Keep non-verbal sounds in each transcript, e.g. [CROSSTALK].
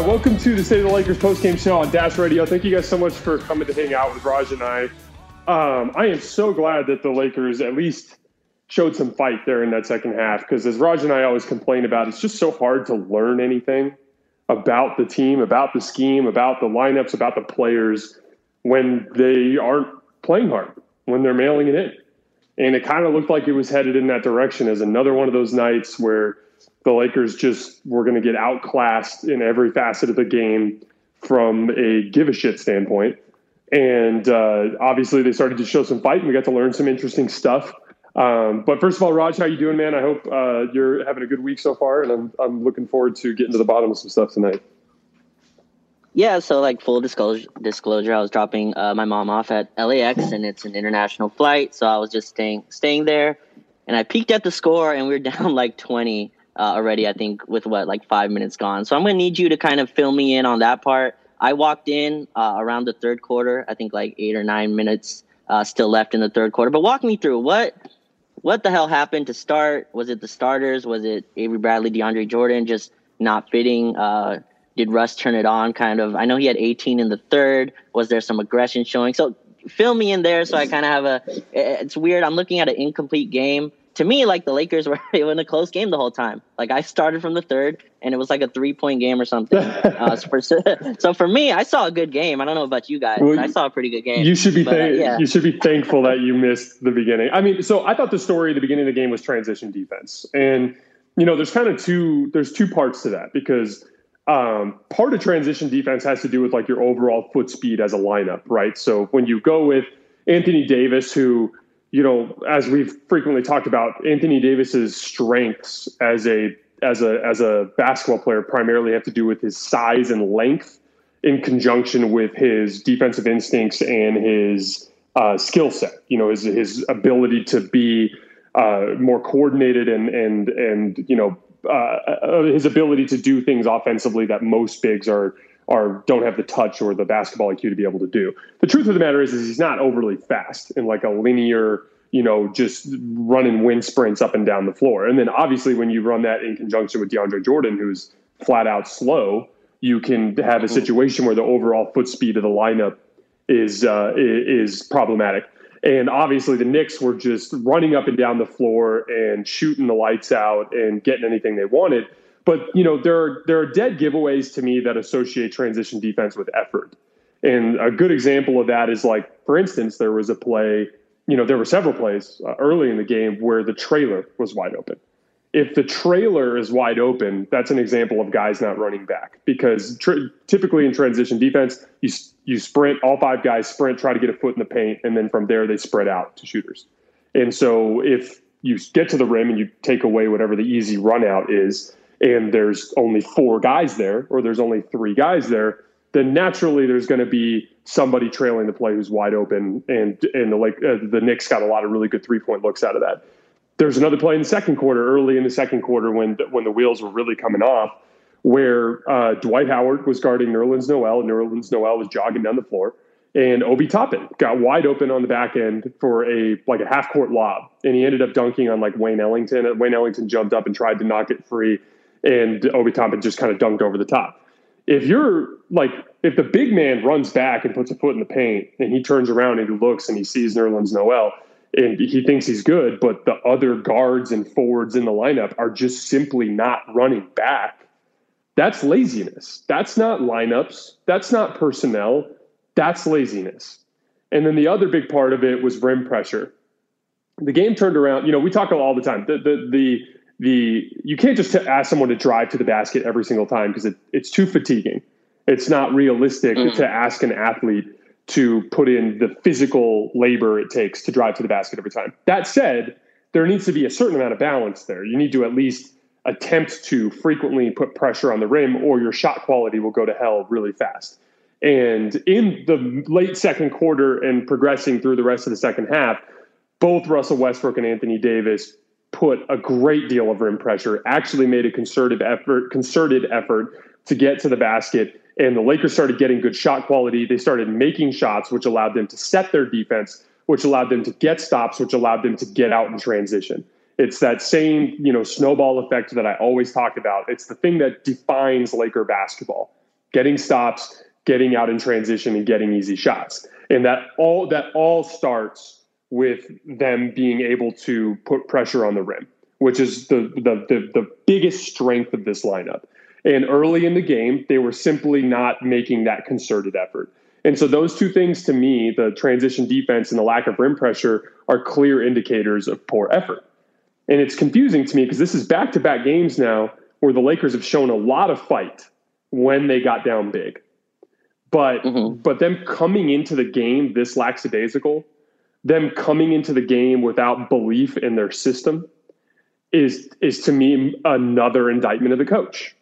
Right, welcome to the State of the Lakers postgame show on Dash Radio. Thank you guys so much for coming to hang out with Raj and I. Um, I am so glad that the Lakers at least showed some fight there in that second half because, as Raj and I always complain about, it's just so hard to learn anything about the team, about the scheme, about the lineups, about the players when they aren't playing hard, when they're mailing it in. And it kind of looked like it was headed in that direction as another one of those nights where the Lakers just were going to get outclassed in every facet of the game from a give a shit standpoint. And uh, obviously, they started to show some fight, and we got to learn some interesting stuff. Um, but first of all, Raj, how you doing, man? I hope uh, you're having a good week so far, and I'm I'm looking forward to getting to the bottom of some stuff tonight. Yeah, so like full disclosure, disclosure, I was dropping uh, my mom off at LAX, and it's an international flight, so I was just staying staying there, and I peeked at the score, and we are [LAUGHS] down like twenty uh, already. I think with what like five minutes gone. So I'm gonna need you to kind of fill me in on that part. I walked in uh, around the third quarter. I think like eight or nine minutes uh, still left in the third quarter. But walk me through what what the hell happened to start? Was it the starters? Was it Avery Bradley, DeAndre Jordan just not fitting? Uh, did Russ turn it on? Kind of. I know he had 18 in the third. Was there some aggression showing? So fill me in there so I kind of have a. It's weird. I'm looking at an incomplete game to me, like the Lakers [LAUGHS] were in a close game the whole time. Like I started from the third, and it was like a three point game or something. [LAUGHS] uh, so, for, [LAUGHS] so, for, me, I saw a good game. I don't know about you guys. Well, I saw a pretty good game. You should be but, uh, yeah. you should be thankful that you missed the beginning. I mean, so I thought the story at the beginning of the game was transition defense, and you know, there's kind of two there's two parts to that because. Um, part of transition defense has to do with like your overall foot speed as a lineup, right? So when you go with Anthony Davis, who you know, as we've frequently talked about, Anthony Davis's strengths as a as a as a basketball player primarily have to do with his size and length, in conjunction with his defensive instincts and his uh, skill set. You know, his his ability to be uh, more coordinated and and and you know uh, uh his ability to do things offensively that most bigs are are don't have the touch or the basketball IQ to be able to do. The truth of the matter is, is he's not overly fast in like a linear, you know, just running wind sprints up and down the floor. And then obviously when you run that in conjunction with DeAndre Jordan, who's flat out slow, you can have a mm-hmm. situation where the overall foot speed of the lineup is uh, is problematic. And obviously, the Knicks were just running up and down the floor and shooting the lights out and getting anything they wanted. But you know, there are there are dead giveaways to me that associate transition defense with effort. And a good example of that is like, for instance, there was a play. You know, there were several plays uh, early in the game where the trailer was wide open. If the trailer is wide open, that's an example of guys not running back because tr- typically in transition defense, you you sprint all five guys sprint, try to get a foot in the paint, and then from there they spread out to shooters. And so if you get to the rim and you take away whatever the easy run out is, and there's only four guys there or there's only three guys there, then naturally there's going to be somebody trailing the play who's wide open, and and the like uh, the Knicks got a lot of really good three point looks out of that. There's another play in the second quarter, early in the second quarter, when when the wheels were really coming off, where uh, Dwight Howard was guarding Nerlens Noel, and Nerlens Noel was jogging down the floor, and Obi Toppin got wide open on the back end for a like a half court lob, and he ended up dunking on like Wayne Ellington. Wayne Ellington jumped up and tried to knock it free and Obi Toppin just kind of dunked over the top. If you're like, if the big man runs back and puts a foot in the paint and he turns around and he looks and he sees Nerlens Noel and he thinks he's good, but the other guards and forwards in the lineup are just simply not running back, that's laziness. That's not lineups. That's not personnel. That's laziness. And then the other big part of it was rim pressure. The game turned around. You know, we talk all the time. The the the the you can't just ask someone to drive to the basket every single time because it, it's too fatiguing. It's not realistic mm-hmm. to ask an athlete to put in the physical labor it takes to drive to the basket every time. That said, there needs to be a certain amount of balance there. You need to at least attempt to frequently put pressure on the rim, or your shot quality will go to hell really fast. And in the late second quarter and progressing through the rest of the second half, both Russell Westbrook and Anthony Davis put a great deal of rim pressure, actually made a concerted effort, concerted effort to get to the basket. And the Lakers started getting good shot quality. They started making shots, which allowed them to set their defense, which allowed them to get stops, which allowed them to get out in transition. It's that same, you know, snowball effect that I always talk about. It's the thing that defines Laker basketball. Getting stops, getting out in transition and getting easy shots. And that all that all starts with them being able to put pressure on the rim, which is the the the, the biggest strength of this lineup. And early in the game, they were simply not making that concerted effort. And so those two things to me, the transition defense and the lack of rim pressure, are clear indicators of poor effort. And it's confusing to me because this is back to back games now where the Lakers have shown a lot of fight when they got down big. But mm-hmm. but them coming into the game this lackadaisical, them coming into the game without belief in their system is is to me another indictment of the coach.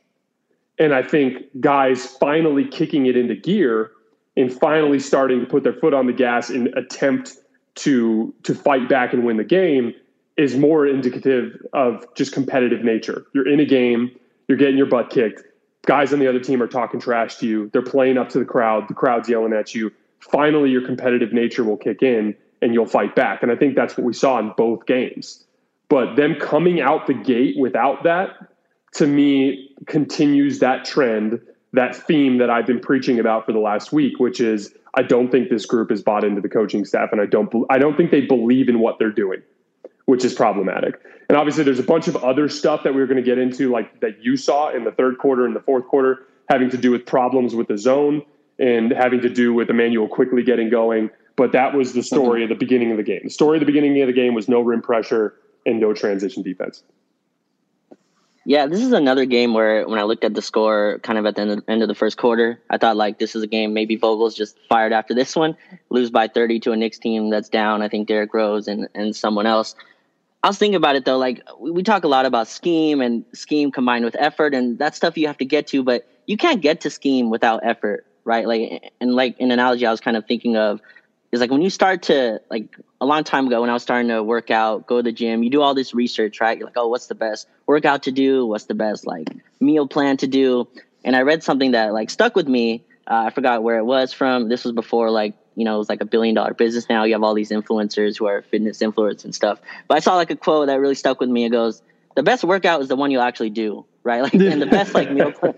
And I think guys finally kicking it into gear and finally starting to put their foot on the gas and attempt to to fight back and win the game is more indicative of just competitive nature. You're in a game, you're getting your butt kicked. Guys on the other team are talking trash to you. They're playing up to the crowd. The crowd's yelling at you. Finally, your competitive nature will kick in and you'll fight back. And I think that's what we saw in both games. But them coming out the gate without that, to me, continues that trend, that theme that I've been preaching about for the last week, which is I don't think this group is bought into the coaching staff, and I don't I don't think they believe in what they're doing which is problematic. And obviously, there's a bunch of other stuff that we are going to get into, like that you saw in the third quarter and the fourth quarter, having to do with problems with the zone and having to do with Immanuel Quickley getting going. But that was the story mm-hmm. at the beginning of the game. The story at the beginning of the game was no rim pressure and no transition defense. Yeah, this is another game where when I looked at the score kind of at the end of, end of the first quarter, I thought like this is a game maybe Vogel's just fired after this one, lose by 30 to a Knicks team that's down. I think Derrick Rose and, and someone else. I was thinking about it though, like we talk a lot about scheme and scheme combined with effort, and that stuff you have to get to, but you can't get to scheme without effort, right? Like, and like an analogy I was kind of thinking of is like when you start to like a long time ago when I was starting to work out, go to the gym, you do all this research, right? You're like, oh, what's the best workout to do? What's the best like meal plan to do? And I read something that like stuck with me. Uh, I forgot where it was from. This was before like you know, it was like a billion dollar business now. You have all these influencers who are fitness influencers and stuff. But I saw like a quote that really stuck with me. It goes, "The best workout is the one you actually do, right? [LAUGHS] Like, and the best like meal plan,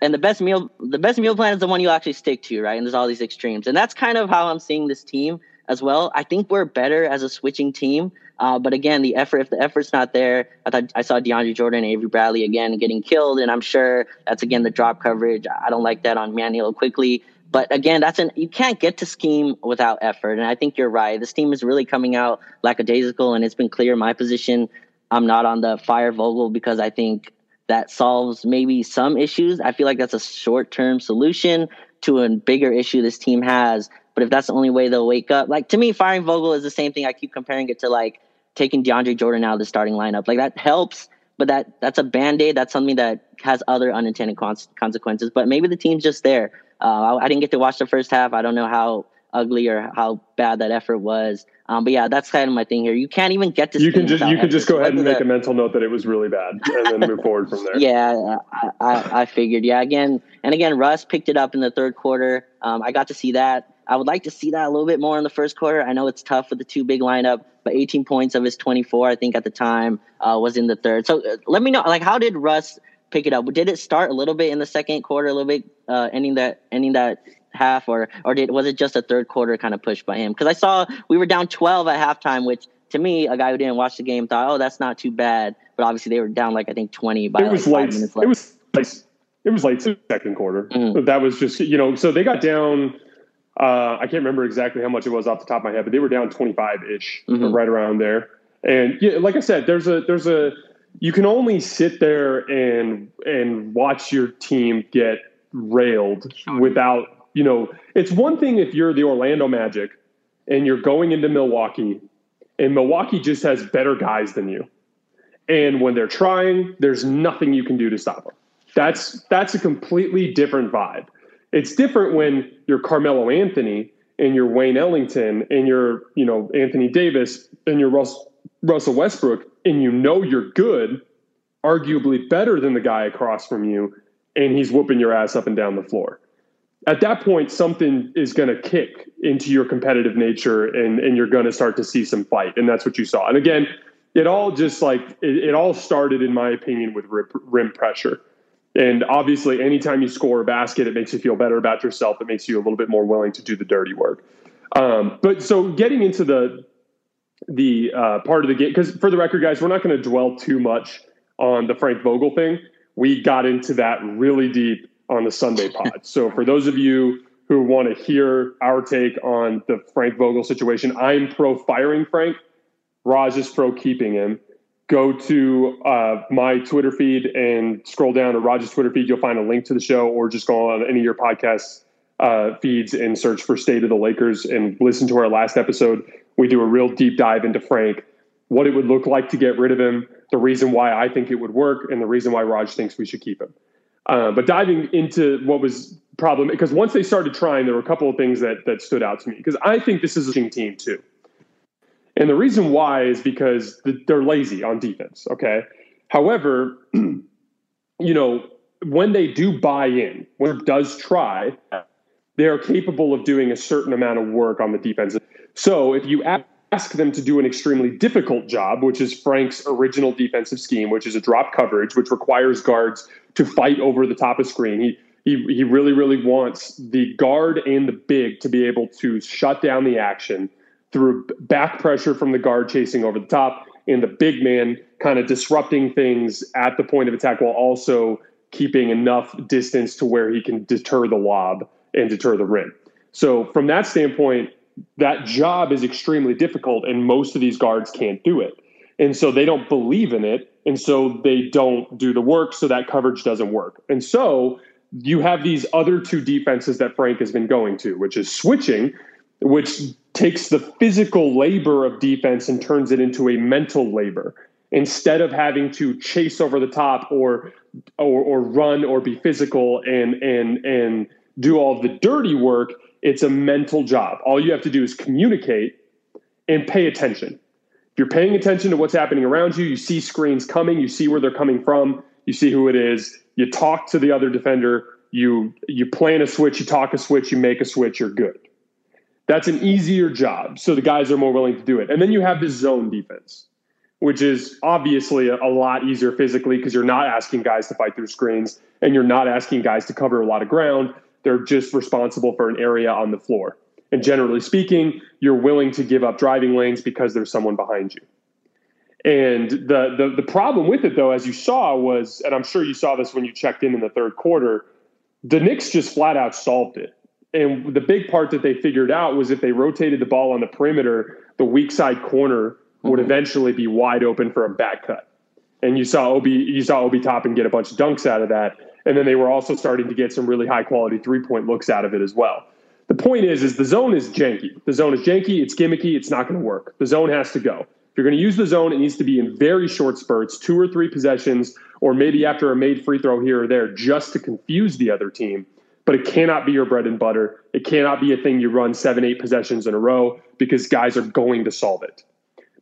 and the best meal, the best meal plan is the one you actually stick to, right? And there's all these extremes, and that's kind of how I'm seeing this team as well. I think we're better as a switching team. Uh, but again, the effort, if the effort's not there, I thought I saw DeAndre Jordan and Avery Bradley again getting killed. And I'm sure that's again the drop coverage. I don't like that on Manuel Quickley But again, that's an you can't get to scheme without effort. And I think you're right. This team is really coming out lackadaisical, and it's been clear my position. I'm not on the fire Vogel because I think that solves maybe some issues. I feel like that's a short term solution to a bigger issue this team has. But if that's the only way they'll wake up, like to me, firing Vogel is the same thing. I keep comparing it to like taking DeAndre Jordan out of the starting lineup. Like that helps, but that that's a band aid. That's something that has other unintended consequences. But maybe the team's just there. Uh, I, I, didn't get to watch the first half. I don't know how ugly or how bad that effort was. Um, but yeah, that's kind of my thing here. You can't even get to. You can just you can just go ahead and make a mental note that it was really bad, [LAUGHS] and then move forward from there. Yeah, I, I, I, figured. Yeah, again and again, Russ picked it up in the third quarter. Um, I got to see that. I would like to see that a little bit more in the first quarter. I know it's tough with the two big lineup, but 18 points of his 24, I think at the time, uh, was in the third. So uh, let me know, like, how did Russ pick it up? Did it start a little bit in the second quarter, a little bit uh, ending that ending that half, or or did was it just a third quarter kind of push by him? Because I saw we were down 12 at halftime, which to me, a guy who didn't watch the game thought, oh, that's not too bad. But obviously, they were down like I think 20 by it was like five minutes left. It was like it was late second quarter. Mm-hmm. That was just you know, so they got down. Uh, I can't remember exactly how much it was off the top of my head, but they were down 25 ish, mm-hmm. right around there. And yeah, like I said, there's a there's a you can only sit there and and watch your team get railed without you know it's one thing if you're the Orlando Magic and you're going into Milwaukee and Milwaukee just has better guys than you. And when they're trying there's nothing you can do to stop them that's that's a completely different vibe. It's different when you're Carmelo Anthony and you're Wayne Ellington and you're you know Anthony Davis and you're Russell Russell Westbrook and you know you're good, arguably better than the guy across from you, and he's whooping your ass up and down the floor. At that point, something is going to kick into your competitive nature, and, and you're going to start to see some fight. And that's what you saw. And again, it all just like it, it all started, in my opinion, with rim pressure. And obviously, anytime you score a basket, it makes you feel better about yourself. It makes you a little bit more willing to do the dirty work. Um, but so getting into the the uh, part of the game, because for the record, guys, we're not going to dwell too much on the Frank Vogel thing. We got into that really deep on the Sunday [LAUGHS] pod. so for those of you who want to hear our take on the Frank Vogel situation, I'm pro firing Frank. Raj is pro keeping him. Go to uh, my Twitter feed and scroll down to Raj's Twitter feed. You'll find a link to the show, or just go on any of your podcast uh, feeds and search for State of the Lakers and listen to our last episode. We do a real deep dive into Frank, what it would look like to get rid of him, the reason why I think it would work, and the reason why Raj thinks we should keep him. Uh, but diving into what was problem, because once they started trying, there were a couple of things that that stood out to me. Because I think this is a team too. And the reason why is because they're lazy on defense. Okay. However, [CLEARS THROAT] you know, when they do buy in, when it does try, they are capable of doing a certain amount of work on the defense. So if you ask them to do an extremely difficult job, which is Frank's original defensive scheme, which is a drop coverage, which requires guards to fight over the top of screen. He he, he really, really wants the guard and the big to be able to shut down the action through back pressure from the guard chasing over the top and the big man kind of disrupting things at the point of attack while also keeping enough distance to where he can deter the lob and deter the rim. So from that standpoint, that job is extremely difficult and most of these guards can't do it. And so they don't believe in it and so they don't do the work so that coverage doesn't work. And so you have these other two defenses that Frank has been going to, which is switching, which takes the physical labor of defense and turns it into a mental labor. Instead of having to chase over the top or or, or run or be physical and and and do all the dirty work it's a mental job. All you have to do is communicate and pay attention you're paying attention to what's happening around you you see screens coming you see where they're coming from you see who it is you talk to the other defender you you plan a switch you talk a switch you make a switch you're good that's an easier job. So the guys are more willing to do it. And then you have the zone defense, which is obviously a, a lot easier physically because you're not asking guys to fight through screens and you're not asking guys to cover a lot of ground. They're just responsible for an area on the floor. And generally speaking, you're willing to give up driving lanes because there's someone behind you. And the, the the problem with it, though, as you saw, was, and I'm sure you saw this when you checked in in the third quarter, the Knicks just flat out solved it. And the big part that they figured out was if they rotated the ball on the perimeter, the weak side corner would mm-hmm. eventually be wide open for a back cut. And you saw Obi, you saw Obi Toppin get a bunch of dunks out of that. And then they were also starting to get some really high quality three point looks out of it as well. The point is, is the zone is janky. The zone is janky. It's gimmicky. It's not going to work. The zone has to go. If you're going to use the zone, it needs to be in very short spurts, two or three possessions, or maybe after a made free throw here or there, just to confuse the other team but it cannot be your bread and butter. It cannot be a thing you run seven, eight possessions in a row because guys are going to solve it.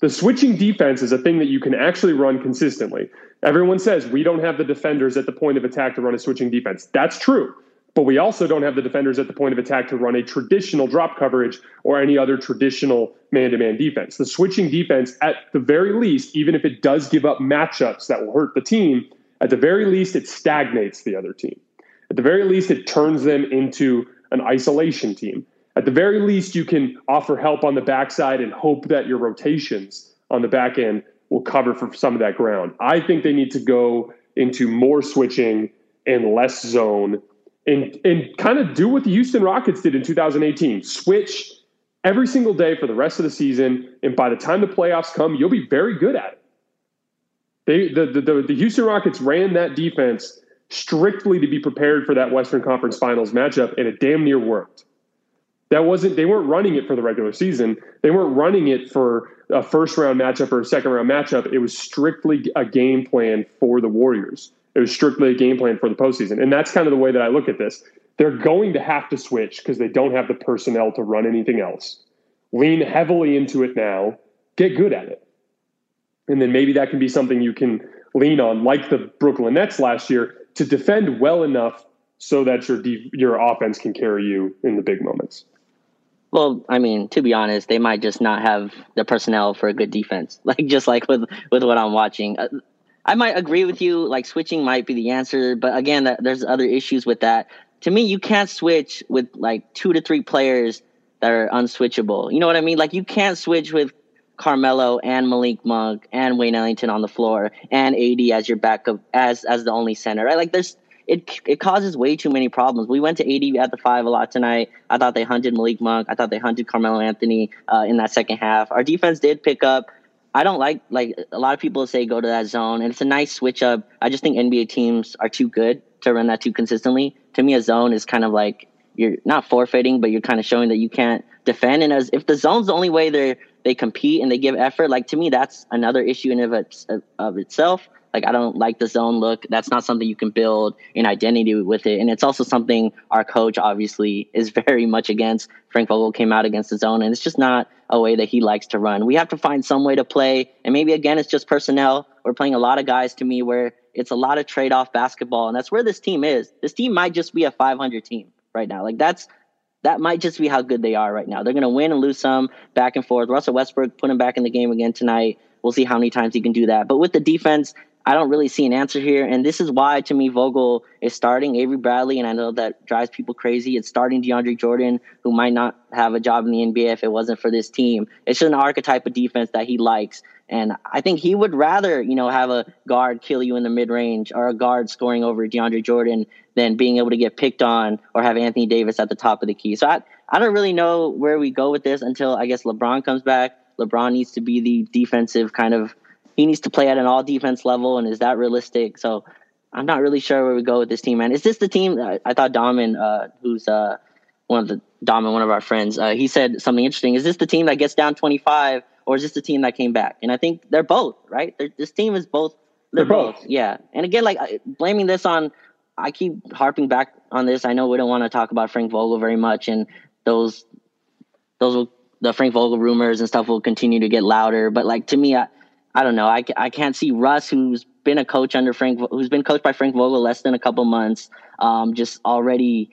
The switching defense is a thing that you can actually run consistently. Everyone says we don't have the defenders at the point of attack to run a switching defense. That's true. But we also don't have the defenders at the point of attack to run a traditional drop coverage or any other traditional man to man defense. The switching defense, at the very least, even if it does give up matchups that will hurt the team, at the very least, it stagnates the other team. At the very least, it turns them into an isolation team. At the very least, you can offer help on the backside and hope that your rotations on the back end will cover for some of that ground. I think they need to go into more switching and less zone and, and kind of do what the Houston Rockets did in 2018 switch every single day for the rest of the season. And by the time the playoffs come, you'll be very good at it. They, the, the, the, the Houston Rockets ran that defense strictly to be prepared for that Western Conference Finals matchup, and it damn near worked. That wasn't they weren't running it for the regular season. They weren't running it for a first round matchup or a second round matchup. It was strictly a game plan for the Warriors. It was strictly a game plan for the postseason. And that's kind of the way that I look at this. They're going to have to switch because they don't have the personnel to run anything else. Lean heavily into it now, get good at it. And then maybe that can be something you can lean on, like the Brooklyn Nets last year to defend well enough so that your de- your offense can carry you in the big moments. Well, I mean, to be honest, they might just not have the personnel for a good defense. [LAUGHS] Like just like with with what I'm watching. Uh, I might agree with you. Like switching might be the answer, but again, that, there's other issues with that. To me, you can't switch with like two to three players that are unswitchable. You know what I mean? Like you can't switch with Carmelo and Malik Monk and Wayne Ellington on the floor and AD as your backup as as the only center. Right? Like there's it it causes way too many problems. We went to AD at the five a lot tonight. I thought they hunted Malik Monk. I thought they hunted Carmelo Anthony uh, in that second half. Our defense did pick up. I don't like like a lot of people say go to that zone, and it's a nice switch up. I just think NBA teams are too good to run that too consistently. To me, a zone is kind of like you're not forfeiting, but you're kind of showing that you can't defend. And as if the zone's the only way they they compete and they give effort, like to me, that's another issue in of, of itself. Like I don't like the zone look. That's not something you can build an identity with it. And it's also something our coach obviously is [LAUGHS] very much against. Frank Vogel came out against the zone, and it's just not a way that he likes to run. We have to find some way to play, and maybe again it's just personnel. We're playing a lot of guys to me where it's a lot of trade off basketball, and that's where this team is. This team might just be a 500 team right now. Like that's that might just be how good they are right now. They're going to win and lose some back and forth. Russell Westbrook put him back in the game again tonight. We'll see how many times he can do that. But with the defense, I don't really see an answer here. And this is why, to me, Vogel is starting Avery Bradley. And I know that drives people crazy. It's starting DeAndre Jordan, who might not have a job in the NBA if it wasn't for this team. It's just an archetype of defense that he likes. And I think he would rather, you know, have a guard kill you in the mid range or a guard scoring over DeAndre Jordan than being able to get picked on or have Anthony Davis at the top of the key. So I, I don't really know where we go with this until I guess LeBron comes back. LeBron needs to be the defensive kind of he needs to play at an all defense level, and is that realistic? So I'm not really sure where we go with this team, man. Is this the team? I, I thought Daman, uh, who's uh, one of the Daman, one of our friends, uh, he said something interesting. Is this the team that gets down 25, or is this the team that came back? And I think they're both, right? They're, this team is both. They're, they're both. both, yeah. And again, like blaming this on, I keep harping back on this. I know we don't want to talk about Frank Vogel very much, and those, those will, the Frank Vogel rumors and stuff will continue to get louder. But like to me, I, I don't know. I, I can't see Russ, who's been a coach under Frank, who's been coached by Frank Vogel less than a couple months, um, just already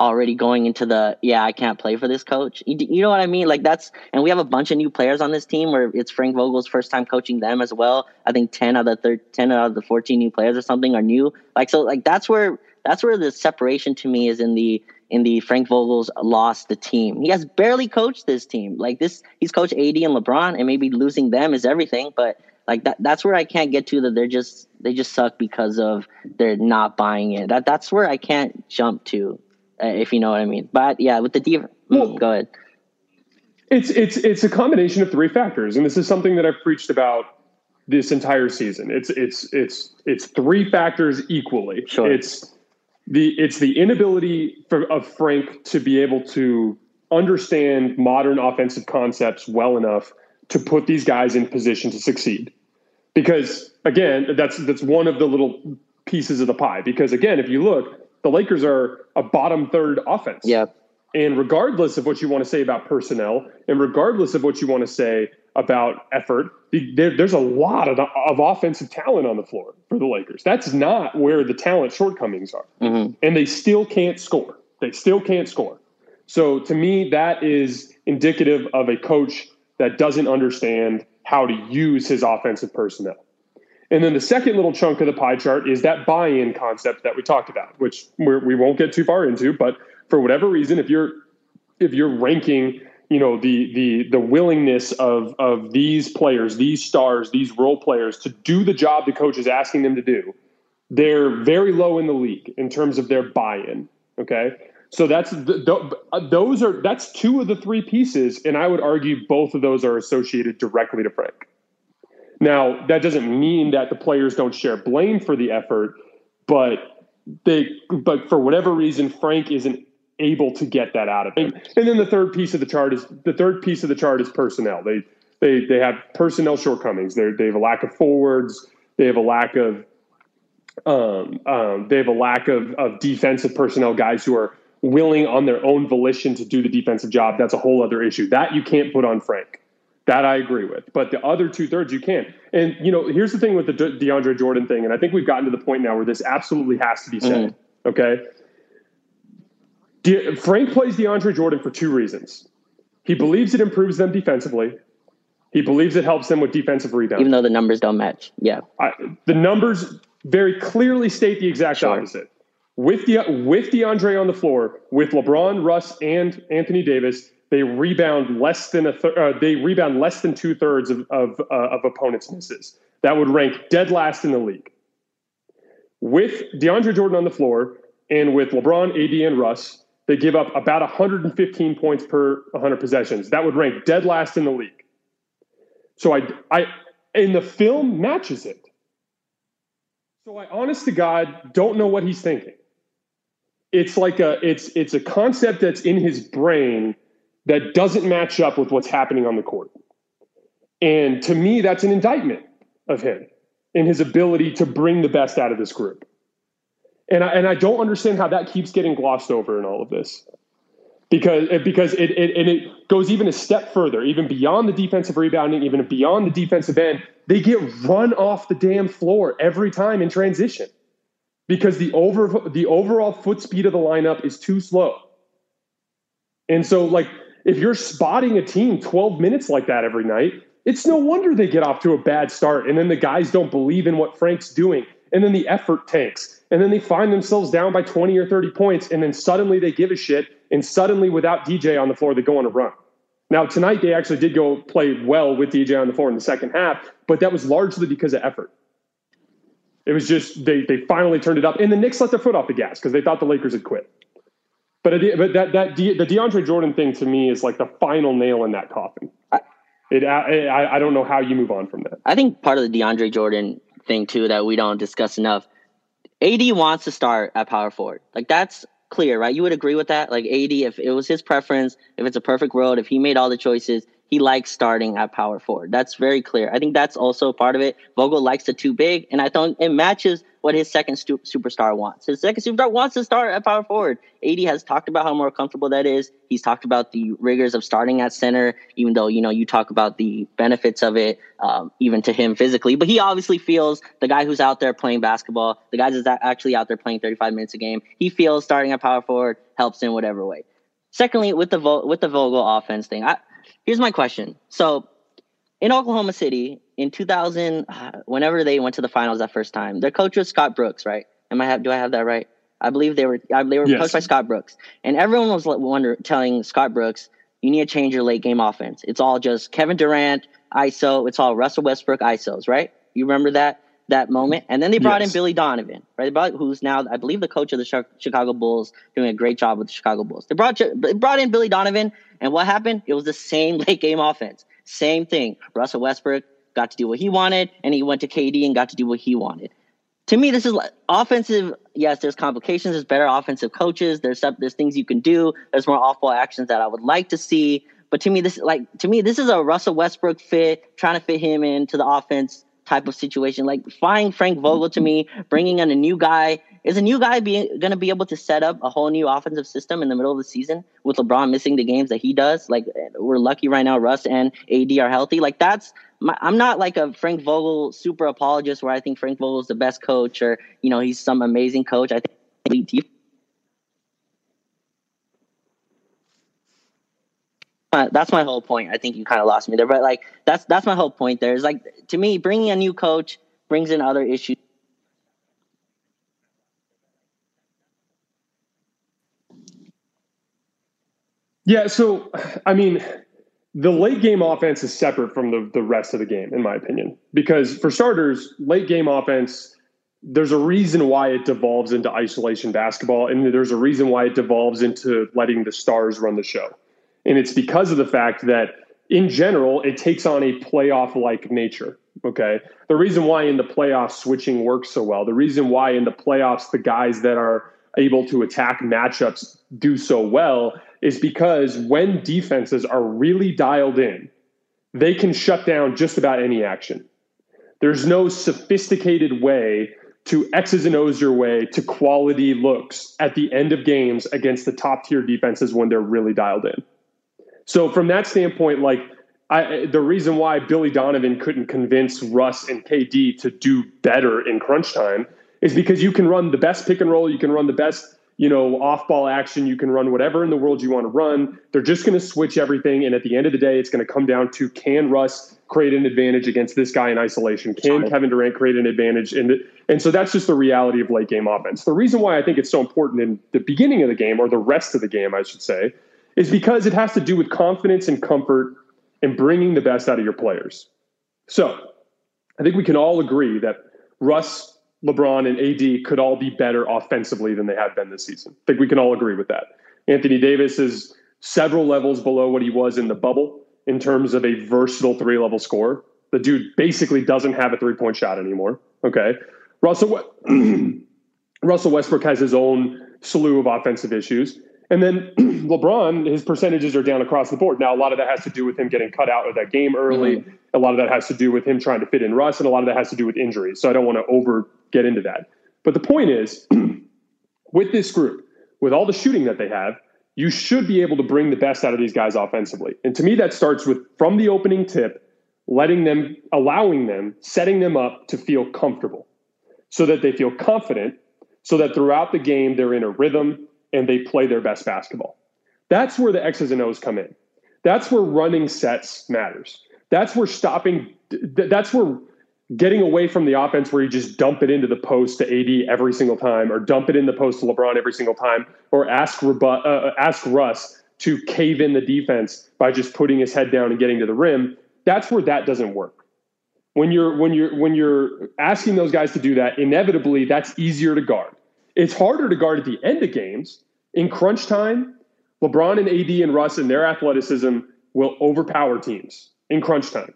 already going into the yeah I can't play for this coach. You, you, know what I mean? Like that's and we have a bunch of new players on this team where it's Frank Vogel's first time coaching them as well. I think ten out of the thir- ten out of the fourteen new players or something are new. Like so like that's where that's where the separation to me is in the in the Frank Vogel's lost the team. He has barely coached this team. Like this, he's coached AD and LeBron, and maybe losing them is everything. But like that, that's where I can't get to that. They're just they just suck because of they're not buying it. That that's where I can't jump to, uh, if you know what I mean. But yeah, with the deep, well, go ahead. It's it's it's a combination of three factors, and this is something that I've preached about this entire season. It's it's it's it's three factors equally. Sure. It's the it's the inability for, of Frank to be able to understand modern offensive concepts well enough to put these guys in position to succeed. Because again, that's that's one of the little pieces of the pie. Because again, if you look, the Lakers are a bottom third offense. Yeah. And regardless of what you want to say about personnel, and regardless of what you want to say about effort. There, there's a lot of, of offensive talent on the floor for the Lakers. That's not where the talent shortcomings are. Mm-hmm. And they still can't score. They still can't score. So to me, that is indicative of a coach that doesn't understand how to use his offensive personnel. And then the second little chunk of the pie chart is that buy-in concept that we talked about, which we're, we will not get too far into. But for whatever reason, if you're if you're ranking you know the the the willingness of of these players, these stars, these role players to do the job the coach is asking them to do. They're very low in the league in terms of their buy-in. Okay, so that's those are that's two of the three pieces, and I would argue both of those are associated directly to Frank. Now that doesn't mean that the players don't share blame for the effort, but they but for whatever reason Frank isn't able to get that out of him. And then the third piece of the chart is the third piece of the chart is personnel. They they they have personnel shortcomings. They they have a lack of forwards. They have a lack of um, um, they have a lack of of defensive personnel guys who are willing on their own volition to do the defensive job. That's a whole other issue. That you can't put on Frank. That I agree with. But the other two thirds you can. And you know, here's the thing with the De- DeAndre Jordan thing, and I think we've gotten to the point now where this absolutely has to be said. Mm-hmm. Okay De- Frank plays DeAndre Jordan for two reasons. He believes it improves them defensively. He believes it helps them with defensive rebounds. Even though the numbers don't match. Yeah. I, the numbers very clearly state the exact sure. opposite. With the with DeAndre on the floor, with LeBron, Russ, and Anthony Davis, they rebound less than a thir- uh, they rebound less than two thirds of of, uh, of opponents' misses. That would rank dead last in the league. With DeAndre Jordan on the floor and with LeBron, AD, and Russ, they give up about 115 points per 100 possessions. That would rank dead last in the league. So I, I, in the film matches it. So I, honest to God, don't know what he's thinking. It's like a, it's, it's a concept that's in his brain that doesn't match up with what's happening on the court. And to me, that's an indictment of him in his ability to bring the best out of this group. And I, and I don't understand how that keeps getting glossed over in all of this. Because, because it, it, and it goes even a step further, even beyond the defensive rebounding, even beyond the defensive end. They get run off the damn floor every time in transition because the over the overall foot speed of the lineup is too slow. And so, like, if you're spotting a team 12 minutes like that every night, it's no wonder they get off to a bad start. And then the guys don't believe in what Frank's doing. And then the effort tanks. And then they find themselves down by 20 or 30 points. And then suddenly they give a shit. And suddenly, without DJ on the floor, they go on a run. Now, tonight they actually did go play well with DJ on the floor in the second half, but that was largely because of effort. It was just they they finally turned it up, and the Knicks let their foot off the gas because they thought the Lakers had quit. But but that that the DeAndre Jordan thing to me is like the final nail in that coffin. It, I, I don't know how you move on from that. I think part of the DeAndre Jordan thing too that we don't discuss enough. AD wants to start at power forward. Like that's clear, right? You would agree with that? Like AD, if it was his preference, if it's a perfect world, if he made all the choices, he likes starting at power forward. That's very clear. I think that's also part of it. Vogel likes the two big, and I think it matches what his second stu- superstar wants. His second superstar wants to start at power forward. AD has talked about how more comfortable that is. He's talked about the rigors of starting at center, even though you know you talk about the benefits of it, um, even to him physically. But he obviously feels the guy who's out there playing basketball, the guy who's actually out there playing 35 minutes a game. He feels starting at power forward helps in whatever way. Secondly, with the Vo- with the Vogel offense thing, I, here's my question. So in Oklahoma City in 2000, uh, whenever they went to the finals that first time, their coach was Scott Brooks, right? Am I have, do I have that right? I believe they were they were yes. coached by Scott Brooks, and everyone was wonder telling Scott Brooks, you need to change your late game offense. It's all just Kevin Durant ISO. It's all Russell Westbrook ISOs, right? You remember that? that moment. And then they brought yes. in Billy Donovan, right? Brought, who's now, I believe, the coach of the Chicago Bulls, doing a great job with the Chicago Bulls. They brought they brought in Billy Donovan, and what happened? It was the same [LAUGHS] late game offense. Same thing. Russell Westbrook got to do what he wanted, and he went to KD and got to do what he wanted. To me, this is offensive. Yes, there's complications. There's better offensive coaches. There's there's things you can do. There's more off ball actions that I would like to see. But to me, this like to me, this is a Russell Westbrook fit, trying to fit him into the offense type of situation. Like flying Frank Vogel to me, bringing in a new guy. Is a new guy going to be able to set up a whole new offensive system in the middle of the season with LeBron missing the games that he does? Like we're lucky right now, Russ and AD are healthy. Like that's my, I'm not like a Frank Vogel super apologist where I think Frank Vogel is the best coach or you know he's some amazing coach. I think uh, that's my whole point. I think you kind of lost me there, but like that's that's my whole point. There is like to me, bringing a new coach brings in other issues. Yeah, so I mean, the late game offense is separate from the the rest of the game, in my opinion, because for starters, late game offense. There's a reason why it devolves into isolation basketball, and there's a reason why it devolves into letting the stars run the show. And it's because of the fact that in general, it takes on a playoff like nature. Okay. The reason why in the playoffs switching works so well, the reason why in the playoffs the guys that are able to attack matchups do so well is because when defenses are really dialed in, they can shut down just about any action. There's no sophisticated way to X's and O's your way to quality looks at the end of games against the top tier defenses when they're really dialed in. So from that standpoint, like I, the reason why Billy Donovan couldn't convince Russ and KD to do better in crunch time is because you can run the best pick and roll, you can run the best you know, off ball action. You can run whatever in the world you want to run. They're just going to switch everything. And at the end of the day, it's going to come down to can Russ create an advantage against this guy in isolation? Can Kevin Durant create an advantage? And, and so that's just the reality of late game offense. The reason why I think it's so important in the beginning of the game, or the rest of the game, I should say, is because it has to do with confidence and comfort and bringing the best out of your players. So I think we can all agree that Russ LeBron and AD could all be better offensively than they have been this season. I think we can all agree with that. Anthony Davis is several levels below what he was in the bubble in terms of a versatile three level scorer. The dude basically doesn't have a three point shot anymore. Okay. Russell, [CLEARS THROAT] Russell Westbrook has his own slew of offensive issues. And then [CLEARS THROAT] LeBron, his percentages are down across the board. Now, a lot of that has to do with him getting cut out of that game early. Mm-hmm. A lot of that has to do with him trying to fit in Russ, and a lot of that has to do with injuries. So I don't want to over get into that. But the point is, [CLEARS THROAT] with this group, with all the shooting that they have, you should be able to bring the best out of these guys offensively. And to me, that starts with from the opening tip, letting them, allowing them, setting them up to feel comfortable so that they feel confident, so that throughout the game, they're in a rhythm and they play their best basketball. That's where the X's and O's come in. That's where running sets matters. That's where stopping, that's where getting away from the offense where you just dump it into the post to AD every single time, or dump it in the post to LeBron every single time, or ask uh, uh, ask Russ to cave in the defense by just putting his head down and getting to the rim. That's where that doesn't work. When you're when you're when you're asking those guys to do that, inevitably that's easier to guard. It's harder to guard at the end of games in crunch time. LeBron and AD and Russ and their athleticism will overpower teams in crunch time.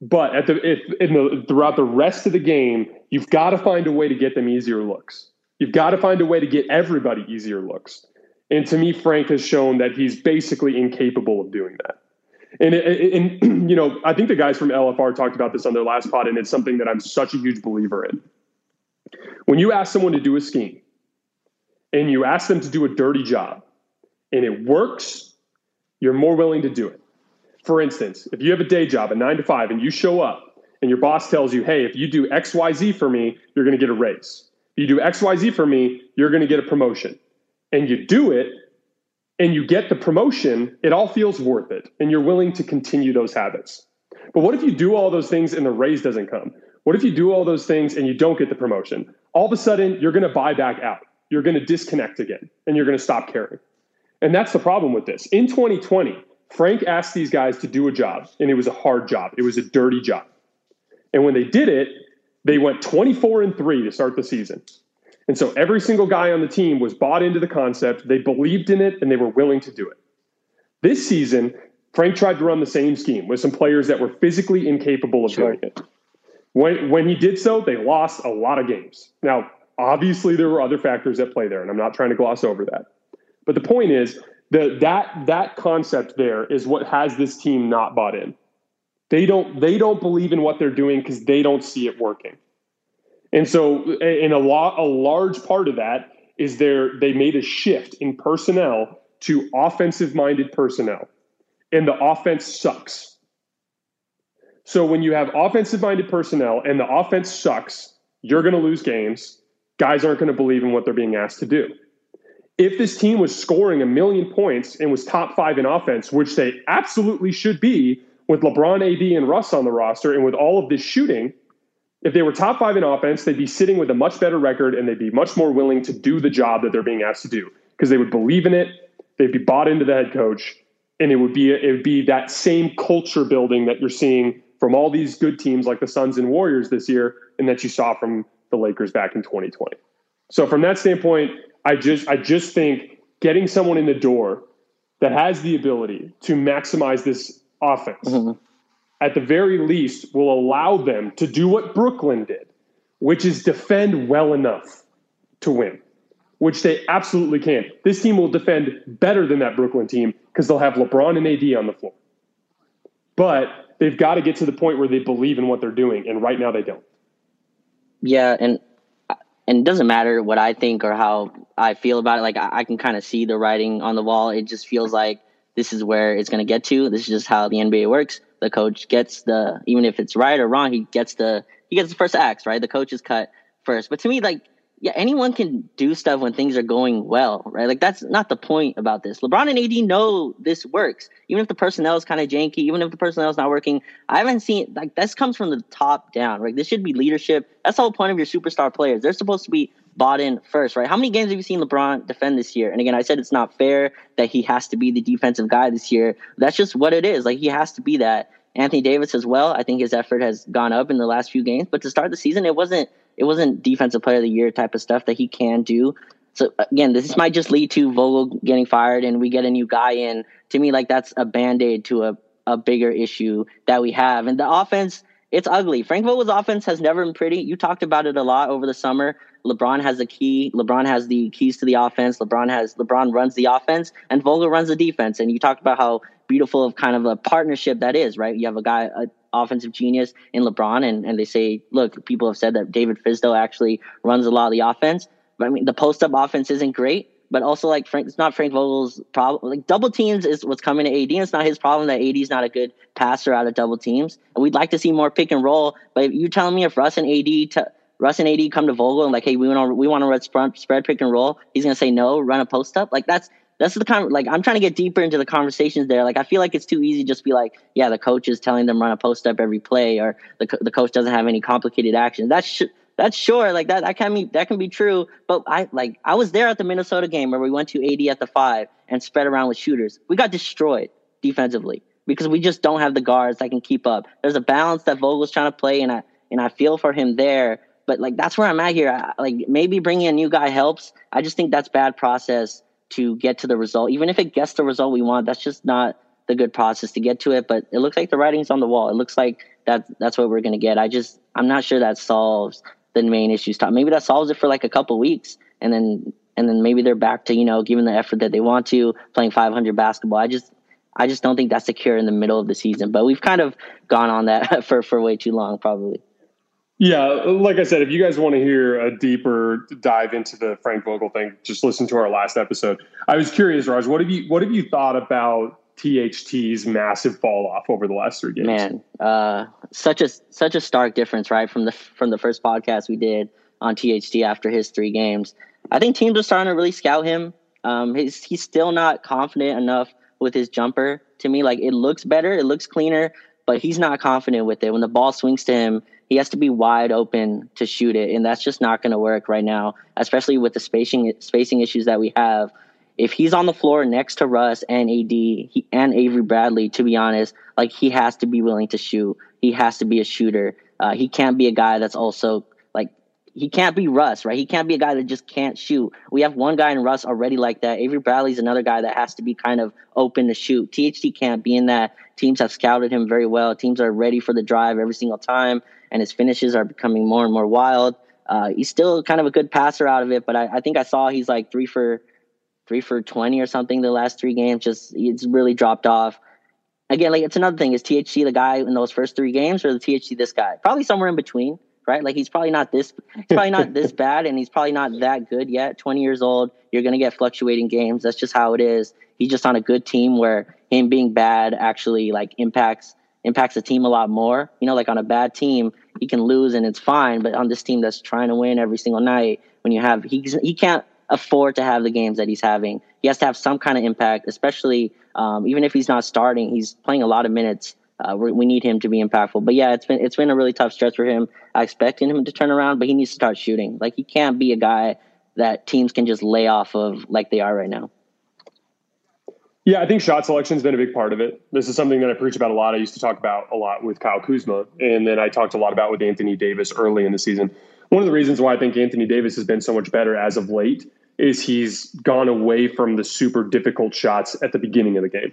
But at the if in the throughout the rest of the game, you've got to find a way to get them easier looks. You've got to find a way to get everybody easier looks. And to me, Frank has shown that he's basically incapable of doing that. And, and [CLEARS THROAT] you know, I think the guys from LFR talked about this on their last pod, and it's something that I'm such a huge believer in. When you ask someone to do a scheme, and you ask them to do a dirty job, and it works, you're more willing to do it. For instance, if you have a day job, a nine to five, and you show up and your boss tells you, hey, if you do XYZ for me, you're going to get a raise. If you do XYZ for me, you're going to get a promotion. And you do it and you get the promotion, it all feels worth it. And you're willing to continue those habits. But what if you do all those things and the raise doesn't come? What if you do all those things and you don't get the promotion? All of a sudden, you're going to buy back out. You're going to disconnect again and you're going to stop caring. And that's the problem with this. In 2020, Frank asked these guys to do a job, and it was a hard job. It was a dirty job. And when they did it, they went 24 and 3 to start the season. And so every single guy on the team was bought into the concept, they believed in it, and they were willing to do it. This season, Frank tried to run the same scheme with some players that were physically incapable of sure. doing it. When, when he did so, they lost a lot of games. Now, obviously, there were other factors at play there, and I'm not trying to gloss over that. But the point is, the, that that concept there is what has this team not bought in. They don't they don't believe in what they're doing because they don't see it working. And so, in a lot, a large part of that is there they made a shift in personnel to offensive minded personnel, and the offense sucks. So when you have offensive minded personnel and the offense sucks, you're going to lose games. Guys aren't going to believe in what they're being asked to do if this team was scoring a million points and was top five in offense, which they absolutely should be with LeBron, AD, and Russ on the roster, and with all of this shooting, if they were top five in offense, they'd be sitting with a much better record and they'd be much more willing to do the job that they're being asked to do because they would believe in it. They'd be bought into the head coach, and it would be it would be that same culture building that you're seeing from all these good teams like the Suns and Warriors this year, and that you saw from the Lakers back in 2020. So from that standpoint, I just I just think getting someone in the door that has the ability to maximize this offense mm-hmm. at the very least will allow them to do what Brooklyn did, which is defend well enough to win, which they absolutely can. This team will defend better than that Brooklyn team because they'll have LeBron and AD on the floor. But they've got to get to the point where they believe in what they're doing, and right now they don't. Yeah, and and it doesn't matter what I think or how I feel about it. Like I, I can kind of see the writing on the wall. It just feels like this is where it's going to get to. This is just how the NBA works. The coach gets the even if it's right or wrong, he gets the he gets the first axe. Right, the coach is cut first. But to me, like yeah, anyone can do stuff when things are going well, right? Like that's not the point about this. LeBron and AD know this works. Even if the personnel is kind of janky, even if the personnel is not working, I haven't seen like this comes from the top down, right? This should be leadership. That's the whole point of your superstar players. They're supposed to be bought in first, right? How many games have you seen LeBron defend this year? And again, I said it's not fair that he has to be the defensive guy this year. That's just what it is. Like he has to be that. Anthony Davis as well. I think his effort has gone up in the last few games, but to start the season, it wasn't it wasn't defensive player of the year type of stuff that he can do. So again, this might just lead to Vogel getting fired and we get a new guy in. To me, like that's a band-aid to a, a bigger issue that we have. And the offense, it's ugly. Frank Vogel's offense has never been pretty. You talked about it a lot over the summer. LeBron has the key. LeBron has the keys to the offense. LeBron has LeBron runs the offense and Vogel runs the defense. And you talked about how beautiful of kind of a partnership that is, right? You have a guy, a offensive genius in LeBron, and, and they say, look, people have said that David Fizdale actually runs a lot of the offense. But I mean, the post up offense isn't great, but also like Frank, it's not Frank Vogel's problem. Like double teams is what's coming to AD. It's not his problem that AD is not a good passer out of double teams. And we'd like to see more pick and roll. But you're telling me if Russ and AD, t- Russ and AD come to Vogel and like, hey, we want to we want to run spread, spread pick and roll, he's gonna say no, run a post up. Like that's that's the kind of like I'm trying to get deeper into the conversations there. Like I feel like it's too easy just be like, yeah, the coach is telling them run a post up every play, or the the coach doesn't have any complicated actions. That's sh- that's sure like that that can be that can be true. But I like I was there at the Minnesota game where we went to AD at the five and spread around with shooters. We got destroyed defensively because we just don't have the guards that can keep up. There's a balance that Vogel's trying to play, and I and I feel for him there. But like that's where I'm at here. I, like maybe bringing a new guy helps. I just think that's bad process to get to the result. Even if it gets the result we want, that's just not the good process to get to it. But it looks like the writing's on the wall. It looks like that that's what we're gonna get. I just I'm not sure that solves the main issues. Maybe that solves it for like a couple weeks, and then and then maybe they're back to you know giving the effort that they want to playing 500 basketball. I just I just don't think that's secure in the middle of the season. But we've kind of gone on that [LAUGHS] for for way too long, probably. Yeah, like I said, if you guys want to hear a deeper dive into the Frank Vogel thing, just listen to our last episode. I was curious, Raj, what have you what have you thought about THT's massive fall off over the last three games? Man, uh, such a such a stark difference, right? From the from the first podcast we did on THT after his three games. I think teams are starting to really scout him. Um, he's he's still not confident enough with his jumper. To me, like it looks better, it looks cleaner, but he's not confident with it. When the ball swings to him, he has to be wide open to shoot it, and that's just not going to work right now, especially with the spacing spacing issues that we have. If he's on the floor next to Russ and AD he, and Avery Bradley, to be honest, like he has to be willing to shoot. He has to be a shooter. Uh, he can't be a guy that's also like he can't be Russ, right? He can't be a guy that just can't shoot. We have one guy in Russ already like that. Avery Bradley's another guy that has to be kind of open to shoot. THT can't be in that. Teams have scouted him very well. Teams are ready for the drive every single time and his finishes are becoming more and more wild. Uh, he's still kind of a good passer out of it, but I, I, think I saw he's like three for three for twenty or something the last three games. Just it's really dropped off. Again, like it's another thing. Is THT the guy in those first three games, or the THT this guy? Probably somewhere in between, right? Like he's probably not this, he's probably not this [LAUGHS] bad, and he's probably not that good yet. Twenty years old, you're gonna get fluctuating games. That's just how it is. He's just on a good team where him being bad actually like impacts impacts the team a lot more. You know, like on a bad team, he can lose and it's fine. But on this team that's trying to win every single night, when you have he he can't afford to have the games that he's having. He has to have some kind of impact, especially um, even if he's not starting. He's playing a lot of minutes. Uh, we need him to be impactful. But yeah, it's been it's been a really tough stretch for him. I expected him to turn around, but he needs to start shooting. Like he can't be a guy that teams can just lay off of like they are right now. Yeah, I think shot selection has been a big part of it. This is something that I preach about a lot. I used to talk about a lot with Kyle Kuzma, and then I talked a lot about with Anthony Davis early in the season. One of the reasons why I think Anthony Davis has been so much better as of late is he's gone away from the super difficult shots at the beginning of the game.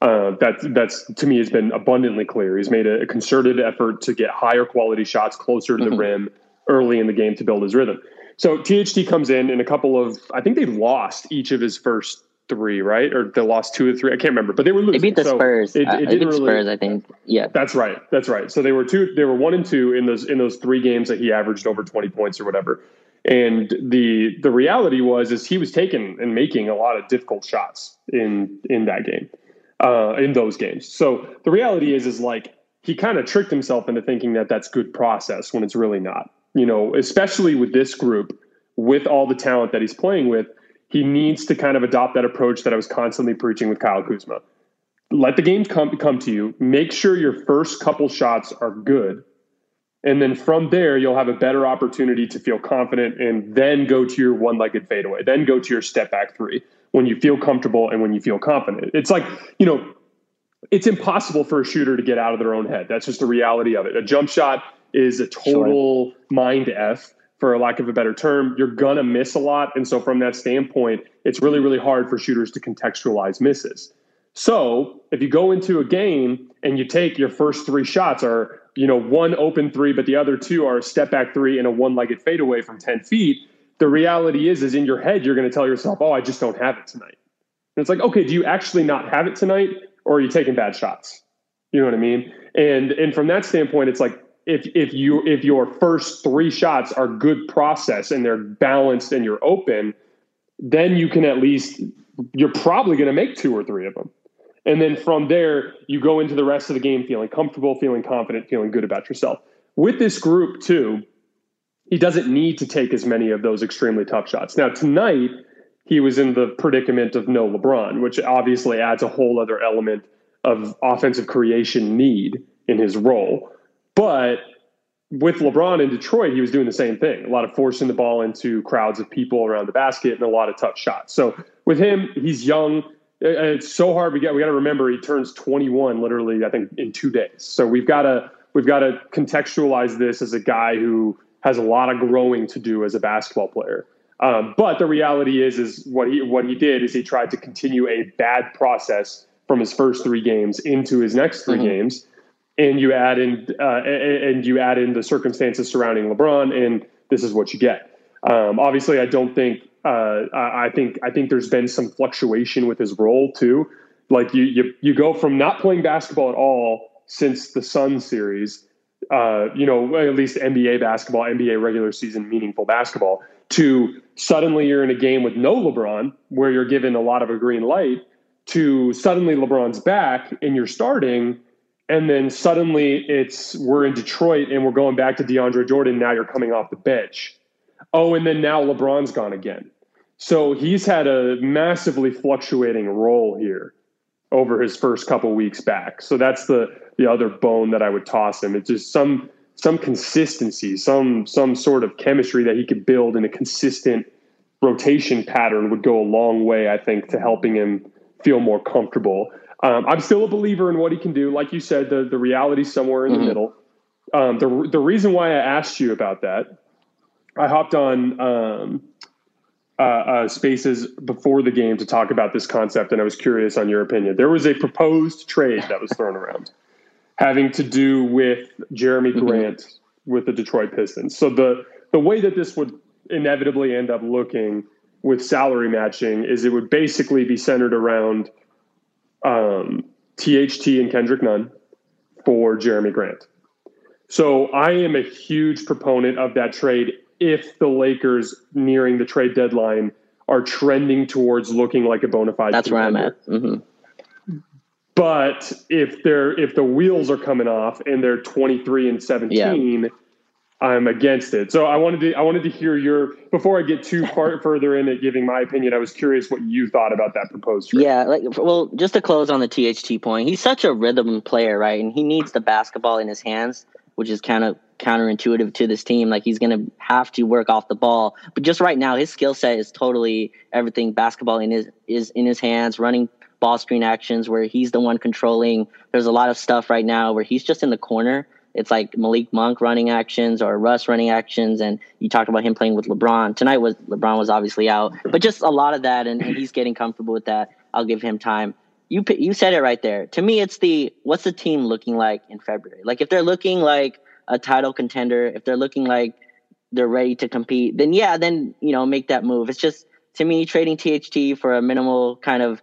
Uh, that's that's to me has been abundantly clear. He's made a, a concerted effort to get higher quality shots closer to mm-hmm. the rim early in the game to build his rhythm. So THT comes in in a couple of I think they lost each of his first three, right? Or they lost two or three. I can't remember, but they were losing. They beat the so Spurs. It, it uh, beat really, Spurs, I think. Yeah, that's right. That's right. So they were two. They were one and two in those in those three games that he averaged over twenty points or whatever. And the the reality was is he was taking and making a lot of difficult shots in in that game, uh, in those games. So the reality is is like he kind of tricked himself into thinking that that's good process when it's really not. You know, especially with this group with all the talent that he's playing with, he needs to kind of adopt that approach that I was constantly preaching with Kyle Kuzma. Let the game come come to you. Make sure your first couple shots are good. And then from there, you'll have a better opportunity to feel confident and then go to your one legged fadeaway, then go to your step back three when you feel comfortable and when you feel confident. It's like, you know, it's impossible for a shooter to get out of their own head. That's just the reality of it. A jump shot is a total sure. mind F for a lack of a better term, you're gonna miss a lot. And so from that standpoint, it's really, really hard for shooters to contextualize misses. So if you go into a game and you take your first three shots are, you know, one open three, but the other two are a step back three and a one-legged fadeaway from 10 feet, the reality is, is in your head, you're gonna tell yourself, oh, I just don't have it tonight. And it's like, okay, do you actually not have it tonight? Or are you taking bad shots? You know what I mean? And and from that standpoint, it's like if if you if your first three shots are good process and they're balanced and you're open, then you can at least you're probably going to make two or three of them. And then from there, you go into the rest of the game feeling comfortable, feeling confident, feeling good about yourself. With this group too, he doesn't need to take as many of those extremely tough shots. Now tonight, he was in the predicament of no LeBron, which obviously adds a whole other element of offensive creation need in his role. But with LeBron in Detroit, he was doing the same thing. A lot of forcing the ball into crowds of people around the basket and a lot of tough shots. So with him, he's young. It's so hard. We got we got to remember he turns 21 literally. I think in two days. So we've got to we've got to contextualize this as a guy who has a lot of growing to do as a basketball player. Um, but the reality is, is what he what he did is he tried to continue a bad process from his first three games into his next 3 mm-hmm. games and you add in uh, and you add in the circumstances surrounding LeBron, and this is what you get. Um, obviously, I don't think uh, I think I think there's been some fluctuation with his role too. Like you you you go from not playing basketball at all since the Sun series, uh, you know, at least NBA basketball, NBA regular season meaningful basketball, to suddenly you're in a game with no LeBron, where you're given a lot of a green light, to suddenly LeBron's back and you're starting and then suddenly it's we're in Detroit and we're going back to DeAndre Jordan. Now you're coming off the bench. Oh, and then now LeBron's gone again. So he's had a massively fluctuating role here over his first couple weeks back. So that's the the other bone that I would toss him. It's just some some consistency, some some sort of chemistry that he could build in a consistent rotation pattern would go a long way, I think, to helping him feel more comfortable. Um, I'm still a believer in what he can do. Like you said, the the reality's somewhere in mm-hmm. the middle. Um, the the reason why I asked you about that, I hopped on um, uh, uh, Spaces before the game to talk about this concept, and I was curious on your opinion. There was a proposed trade that was thrown around, having to do with Jerami mm-hmm. Grant mm-hmm. with the Detroit Pistons. So the the way that this would inevitably end up looking with salary matching is it would basically be centered around um, THT and Kendrick Nunn for Jerami Grant. So I am a huge proponent of that trade if the Lakers nearing the trade deadline are trending towards looking like a bona fide. That's contender. where I'm at. Mm-hmm. But if they're if the wheels are coming off and they're 23 and 17, yeah. I'm against it. So I wanted to I wanted to hear your before I get too far [LAUGHS] further in it giving my opinion. I was curious what you thought about that proposed trade. Yeah, like well, just to close on the THT point, he's such a rhythm player, right? And he needs the basketball in his hands, which is kind of counterintuitive to this team. Like he's going to have to work off the ball, but just right now, his skill set is totally everything basketball in his is in his hands, running ball screen actions where he's the one controlling. There's a lot of stuff right now where he's just in the corner it's like Malik Monk running actions or Russ running actions, and you talked about him playing with LeBron. Tonight was LeBron was obviously out, but just a lot of that, and, and he's getting comfortable with that. I'll give him time. You you said it right there. To me, it's the what's the team looking like in February? Like if they're looking like a title contender, if they're looking like they're ready to compete, then yeah, then you know make that move. It's just to me trading THT for a minimal kind of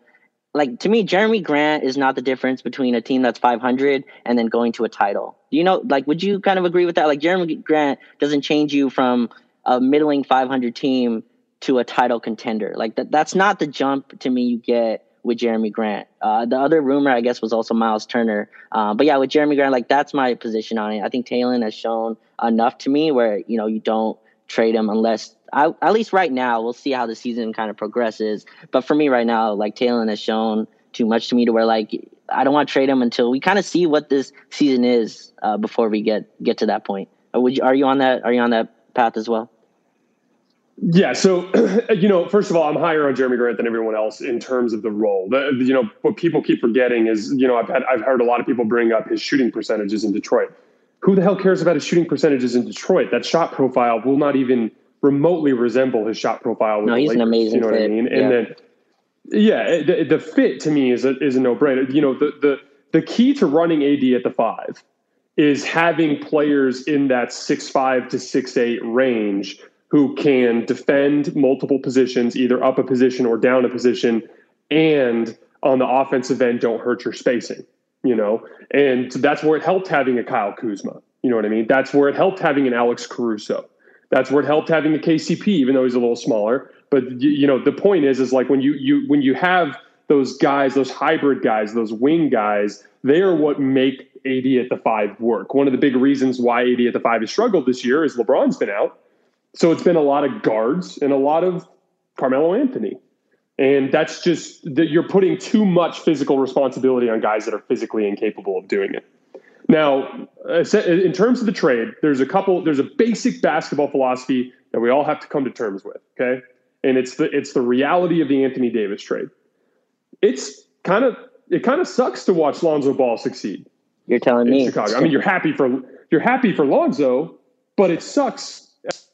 like to me, Jerami Grant is not the difference between a team that's 500 and then going to a title. You know, like, would you kind of agree with that? Like, Jerami Grant doesn't change you from a middling 500 team to a title contender. Like, that, that's not the jump to me you get with Jerami Grant. Uh, the other rumor, I guess, was also Miles Turner. Uh, but yeah, with Jerami Grant, like, that's my position on it. I think Talen has shown enough to me where, you know, you don't trade him unless I, at least right now, we'll see how the season kind of progresses. But for me right now, like Talen has shown too much to me to where like I don't want to trade him until we kind of see what this season is uh, before we get get to that point. Uh, would you, are you on that? Are you on that path as well? Yeah. So, [CLEARS THROAT] you know, first of all, I'm higher on Jerami Grant than everyone else in terms of the role. The, you know, what people keep forgetting is, you know, I've had I've heard a lot of people bring up his shooting percentages in Detroit. Who the hell cares about his shooting percentages in Detroit? That shot profile will not even remotely resemble his shot profile. With no, he's Lakers, an amazing. You know fit. what I mean? And yeah. then, yeah, the, the fit to me is a, is a no brainer. You know, the the the key to running AD at the five is having players in that six five to six eight range who can defend multiple positions, either up a position or down a position, and on the offensive end don't hurt your spacing. You know, and that's where it helped having a Kyle Kuzma. You know what I mean? That's where it helped having an Alex Caruso. That's where it helped having a KCP, even though he's a little smaller. But you, know, the point is, is like when you you when you have those guys, those hybrid guys, those wing guys, they are what make AD at the five work. One of the big reasons why AD at the five has struggled this year is LeBron's been out. So it's been a lot of guards and a lot of Carmelo Anthony. And that's just that you're putting too much physical responsibility on guys that are physically incapable of doing it. Now, in terms of the trade, there's a couple, there's a basic basketball philosophy that we all have to come to terms with. Okay. And it's the, it's the reality of the Anthony Davis trade. It's kind of, it kind of sucks to watch Lonzo Ball succeed. You're telling me Chicago. I mean, you're happy for, you're happy for Lonzo, but it sucks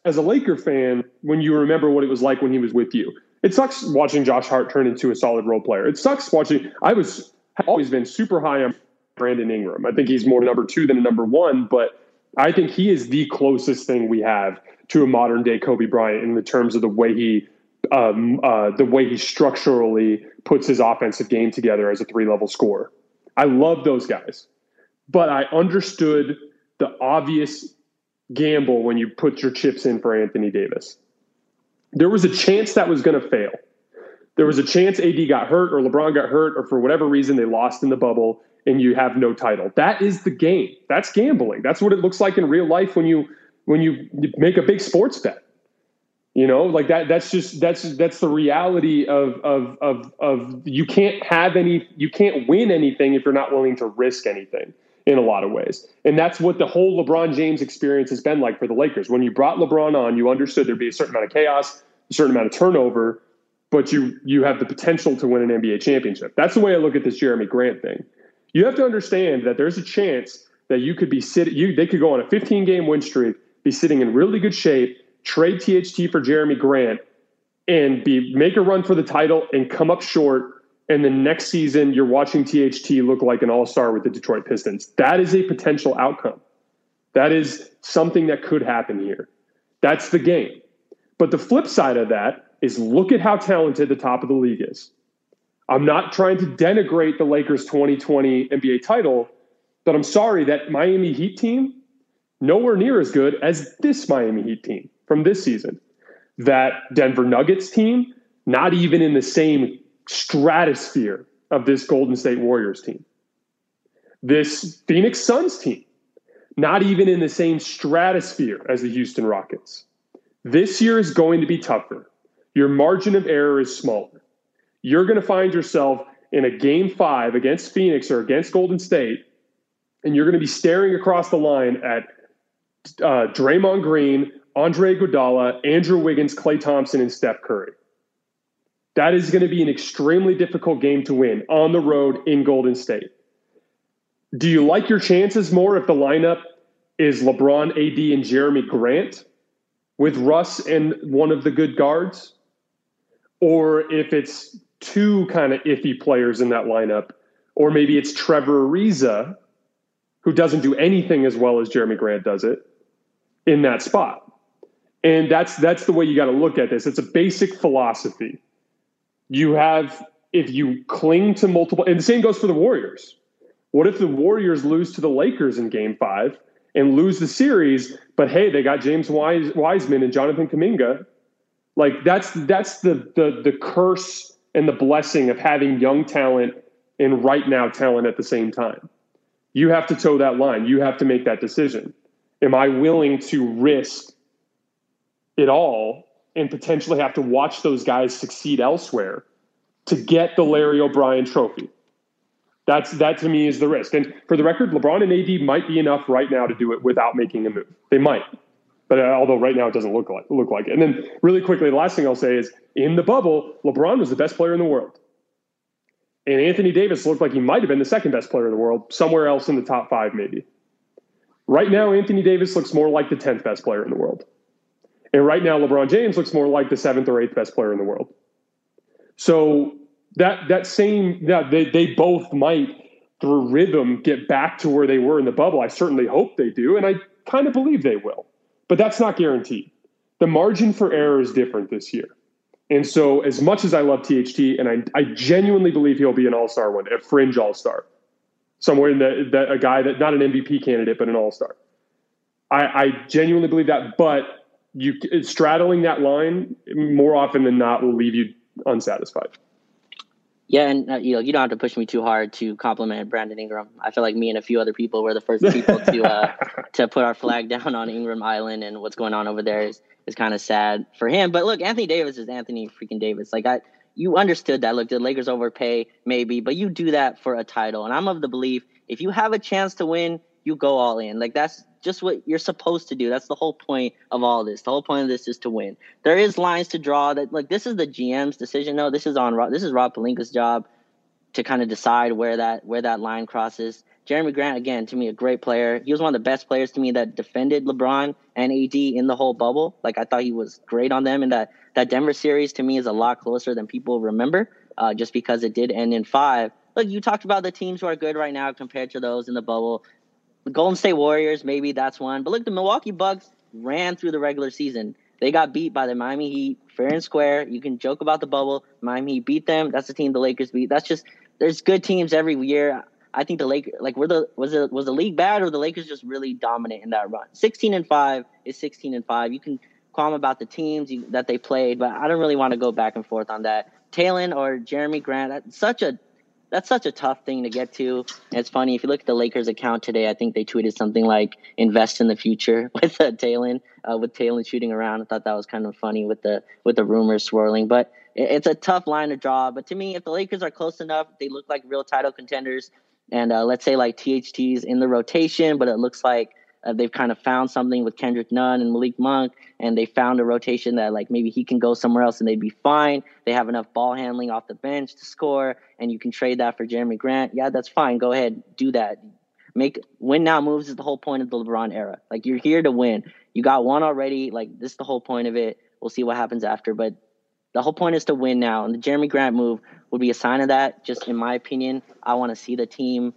as a Laker fan when you remember what it was like when he was with you. It sucks watching Josh Hart turn into a solid role player. It sucks watching. I was always been super high on Brandon Ingram. I think he's more number two than a number one, but I think he is the closest thing we have to a modern day Kobe Bryant in the terms of the way he, um, uh, the way he structurally puts his offensive game together as a three level scorer. I love those guys, but I understood the obvious gamble when you put your chips in for Anthony Davis. There was a chance that was going to fail. There was a chance AD got hurt or LeBron got hurt or for whatever reason they lost in the bubble and you have no title. That is the game. That's gambling. That's what it looks like in real life when you when you make a big sports bet. You know, like that that's just that's that's the reality of of of of you can't have any you can't win anything if you're not willing to risk anything in a lot of ways. And that's what the whole LeBron James experience has been like for the Lakers. When you brought LeBron on, you understood there'd be a certain amount of chaos, a certain amount of turnover, but you you have the potential to win an NBA championship. That's the way I look at this Jerami Grant thing. You have to understand that there's a chance that you could be sitting you they could go on a 15 game win streak, be sitting in really good shape, trade THT for Jerami Grant and be make a run for the title and come up short and the next season you're watching THT look like an all-star with the Detroit Pistons. That is a potential outcome. That is something that could happen here. That's the game. But the flip side of that is look at how talented the top of the league is. I'm not trying to denigrate the Lakers 2020 NBA title, but I'm sorry that Miami Heat team nowhere near as good as this Miami Heat team from this season. That Denver Nuggets team not even in the same stratosphere of this Golden State Warriors team. This Phoenix Suns team, not even in the same stratosphere as the Houston Rockets. This year is going to be tougher. Your margin of error is smaller. You're going to find yourself in a game five against Phoenix or against Golden State, and you're going to be staring across the line at uh, Draymond Green, Andre Iguodala, Andrew Wiggins, Klay Thompson, and Steph Curry. That is going to be an extremely difficult game to win on the road in Golden State. Do you like your chances more if the lineup is LeBron, AD, and Jerami Grant with Russ and one of the good guards? Or if it's two kind of iffy players in that lineup, or maybe it's Trevor Ariza, who doesn't do anything as well as Jerami Grant does it in that spot. And that's that's the way you got to look at this. It's a basic philosophy you have if you cling to multiple and the same goes for the warriors. What if the warriors lose to the lakers in game five and lose the series but hey they got james wiseman and jonathan kuminga? Like that's that's the the the curse and the blessing of having young talent and right now talent at the same time. You have to toe that line. You have to make that decision. Am i willing to risk it all and potentially have to watch those guys succeed elsewhere to get the Larry O'Brien trophy. That's that to me is the risk. And for the record, LeBron and AD might be enough right now to do it without making a move. They might, but uh, although right now it doesn't look like look like it. And then really quickly, the last thing I'll say is in the bubble, LeBron was the best player in the world, and Anthony Davis looked like he might have been the second best player in the world, somewhere else in the top five maybe. Right now, Anthony Davis looks more like the tenth best player in the world, and right now, LeBron James looks more like the seventh or eighth best player in the world. So that that same yeah they they both might through rhythm get back to where they were in the bubble. I certainly hope they do, and I kind of believe they will, but that's not guaranteed. The margin for error is different this year. And so, as much as I love THT, and I, I genuinely believe he'll be an all star one, a fringe all star, somewhere in the, that a guy that not an MVP candidate, but an all star. I, I genuinely believe that, but you straddling that line more often than not will leave you unsatisfied. Yeah, and uh, you know you don't have to push me too hard to compliment Brandon Ingram. I feel like me and a few other people were the first people to uh, [LAUGHS] to put our flag down on Ingram Island, and what's going on over there is is kind of sad for him. But look, Anthony Davis is Anthony freaking Davis. Like I, you understood that. Look, the Lakers overpay maybe, but you do that for a title, and I'm of the belief if you have a chance to win, you go all in. Like that's just what you're supposed to do. That's the whole point of all this. The whole point of this is to win. There is lines to draw that like this is the GM's decision. No, this is on this is Rob Pelinka's job to kind of decide where that where that line crosses. Jerami Grant again to me a great player. He was one of the best players to me that defended LeBron and AD in the whole bubble. Like I thought he was great on them and that that Denver series to me is a lot closer than people remember uh, just because it did end in 5. Look, you talked about the teams who are good right now compared to those in the bubble. The Golden State Warriors, maybe that's one. But look, the Milwaukee Bucks ran through the regular season. They got beat by the Miami Heat fair and square. You can joke about the bubble. Miami Heat beat them. That's the team the Lakers beat. That's just there's good teams every year. I think the Lakers like were the was it was the league bad or the Lakers just really dominant in that run? 16 and 5 is 16 and 5. You can qualm about the teams you, that they played, but I don't really want to go back and forth on that. Talen or Jerami Grant, such a that's such a tough thing to get to. And it's funny if you look at the Lakers account today. I think they tweeted something like "invest in the future" [LAUGHS] with uh, Talen, uh, with Talen shooting around. I thought that was kind of funny with the with the rumors swirling. But it, it's a tough line to draw. But to me, if the Lakers are close enough, they look like real title contenders. And uh, let's say like THT's in the rotation, but it looks like uh, they've kind of found something with Kendrick Nunn and Malik Monk, and they found a rotation that like maybe he can go somewhere else and they'd be fine. They have enough ball handling off the bench to score, and you can trade that for Jerami Grant. Yeah, that's fine. Go ahead, do that. Make win now moves is the whole point of the LeBron era. Like you're here to win. You got one already. Like this is the whole point of it. We'll see what happens after, but the whole point is to win now. And the Jerami Grant move would be a sign of that. Just in my opinion, I want to see the team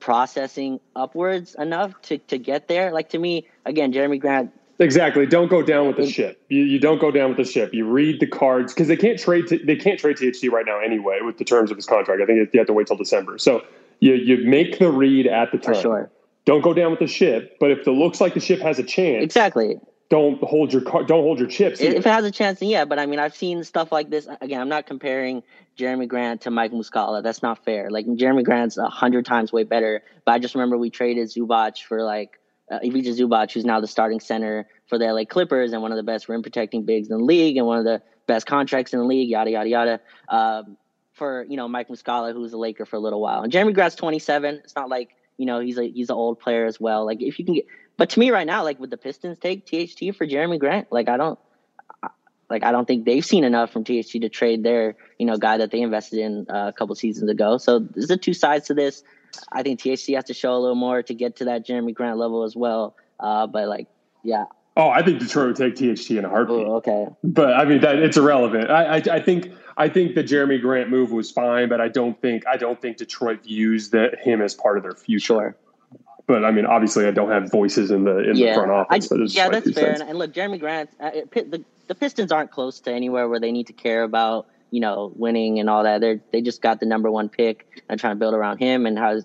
processing upwards enough to, to get there. Like to me, again, Jerami Grant. Exactly. Don't go down with the ship. You, you don't go down with the ship. You read the cards because they can't trade. T- they can't trade THT right now anyway with the terms of his contract. I think you have to wait till December. So you you make the read at the time. For sure. Don't go down with the ship. But if it looks like the ship has a chance, exactly don't hold your don't hold your chips. Either. If it has a chance, then yeah. But I mean, I've seen stuff like this. Again, I'm not comparing Jerami Grant to Mike Muscala. That's not fair. Like Jerami Grant's a hundred times way better. But I just remember we traded Zubac for like uh, Ivica Zubac, who's now the starting center for the LA Clippers and one of the best rim protecting bigs in the league and one of the best contracts in the league. Yada yada yada. Um, for you know Mike Muscala, who's a Laker for a little while, and Jerami Grant's 27. It's not like you know he's a he's an old player as well. Like if you can get but to me right now, like with the Pistons take THT for Jerami Grant, like I don't like I don't think they've seen enough from THT to trade their you know guy that they invested in uh, a couple seasons ago. So there's the two sides to this. I think THT has to show a little more to get to that Jerami Grant level as well. Uh, but like, yeah. Oh, I think Detroit would take THT in a heartbeat. Ooh, okay. But I mean that it's irrelevant. I, I, I think I think the Jerami Grant move was fine, but I don't think I don't think Detroit views that him as part of their future. Sure but I mean, obviously, I don't have voices in the in yeah, the front office. I, yeah, that's fair. And, and, look, Jerami Grant, uh, it, the the Pistons aren't close to anywhere where they need to care about you know winning and all that. They they just got the number one pick and trying to build around him and how.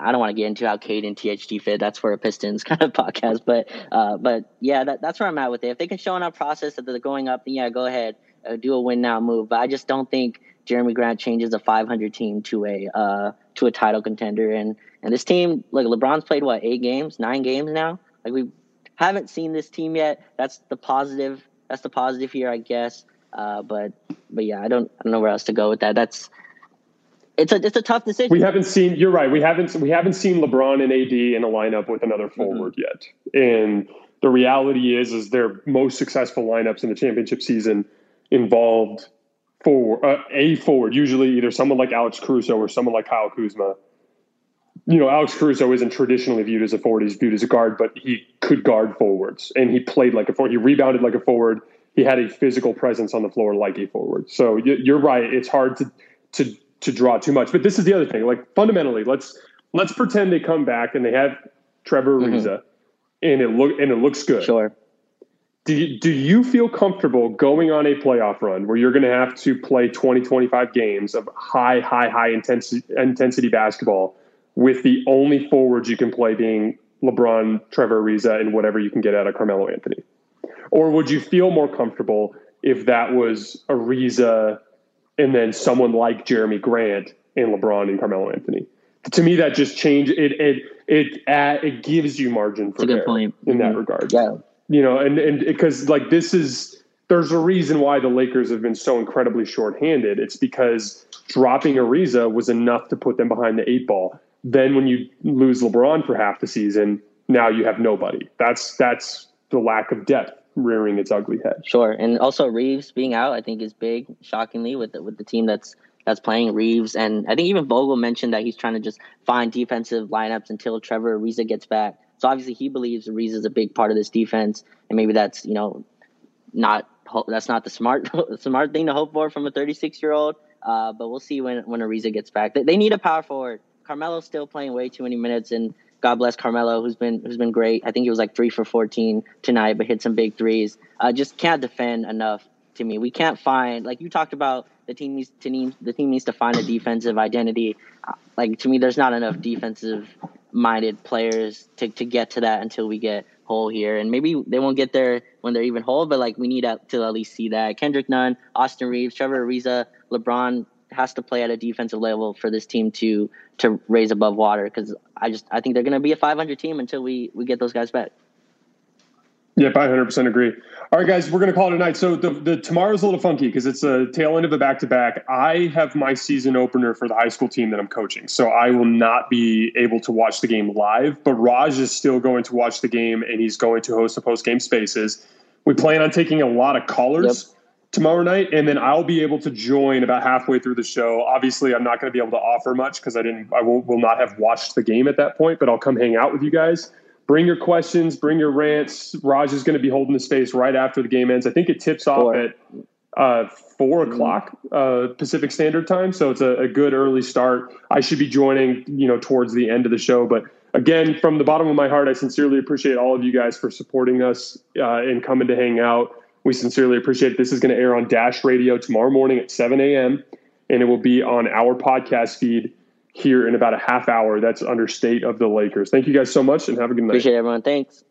I don't want to get into how Cade and THT fit. That's for a Pistons [LAUGHS] kind of podcast, but uh, but yeah, that, that's where I'm at with it. If they can show enough process that they're going up, then yeah, go ahead, uh, do a win now move. But I just don't think Jerami Grant changes a 500 team to a uh, to a title contender. And and this team, like LeBron's played what eight games, nine games now. Like we haven't seen this team yet. That's the positive that's the positive here, I guess. Uh, but but yeah, I don't I don't know where else to go with that. That's it's a it's a tough decision. We haven't seen. You're right. We haven't we haven't seen LeBron and AD in a lineup with another mm-hmm. forward mm-hmm. yet. And the reality is, is their most successful lineups in the championship season involved forward uh, a forward, usually either someone like Alex Caruso or someone like Kyle Kuzma. You know, Alex Caruso isn't traditionally viewed as a forward; he's viewed as a guard, but he could guard forwards, and he played like a forward. He rebounded like a forward. He had a physical presence on the floor like a forward. So you're right; it's hard to to to draw too much. But this is the other thing. Like fundamentally, let's let's pretend they come back and they have Trevor mm-hmm. Ariza, mm-hmm. and it look and it looks good. Sure. Do you, do you feel comfortable going on a playoff run where you're going to have to play 20, 25 games of high, high, high intensity, intensity basketball with the only forwards you can play being LeBron, Trevor Ariza, and whatever you can get out of Carmelo Anthony? Or would you feel more comfortable if that was Ariza, and then someone like Jerami Grant and LeBron and Carmelo Anthony. To me, that just changed it. It it uh, it gives you margin for good point. in mm-hmm. that regard. Yeah, you know, and and because like this is there's a reason why the Lakers have been so incredibly shorthanded. It's because dropping Ariza was enough to put them behind the eight ball. Then when you lose LeBron for half the season, now you have nobody. That's that's the lack of depth rearing its ugly head. Sure, and also Reaves being out, I think, is big. Shockingly, with the, with the team that's that's playing Reaves, and I think even Vogel mentioned that he's trying to just find defensive lineups until Trevor Ariza gets back. So obviously, he believes Ariza is a big part of this defense, and maybe that's you know not that's not the smart [LAUGHS] smart thing to hope for from a 36 year old. Uh, but we'll see when when Ariza gets back. They, they need a power forward. Carmelo's still playing way too many minutes, and God bless Carmelo, who's been who's been great. I think he was like three for fourteen tonight, but hit some big threes. Uh, just can't defend enough to me. We can't find like you talked about the team needs to need the team needs to find a defensive identity. Uh, like to me, there's not enough defensive minded players to, to get to that until we get whole here. And maybe they won't get there when they're even whole, but like we need to, at least see that. Kendrick Nunn, Austin Reaves, Trevor Ariza, LeBron has to play at a defensive level for this team to to raise above water because I just I think they're going to be a 500 team until we we get those guys back. Yep, I 100% agree. All right, guys, we're going to call it a night. So the, the tomorrow's a little funky because it's a tail end of a back to back. I have my season opener for the high school team that I'm coaching, so I will not be able to watch the game live. But Raj is still going to watch the game, and he's going to host a post game spaces. We plan on taking a lot of callers. Yep tomorrow night, and then I'll be able to join about halfway through the show. Obviously, I'm not going to be able to offer much because I didn't, I will, will not have watched the game at that point. But I'll come hang out with you guys. Bring your questions, bring your rants. Raj is going to be holding the space right after the game ends. I think it tips off at uh, 4 mm-hmm. o'clock uh, Pacific Standard Time, so it's a, a good early start. I should be joining, you know, towards the end of the show, but again, from the bottom of my heart, I sincerely appreciate all of you guys for supporting us uh, and coming to hang out. We sincerely appreciate it. This is going to air on Dash Radio tomorrow morning at 7 a.m. and it will be on our podcast feed here in about a half hour. That's under State of the Lakers. Thank you guys so much and have a good night. Appreciate everyone. Thanks.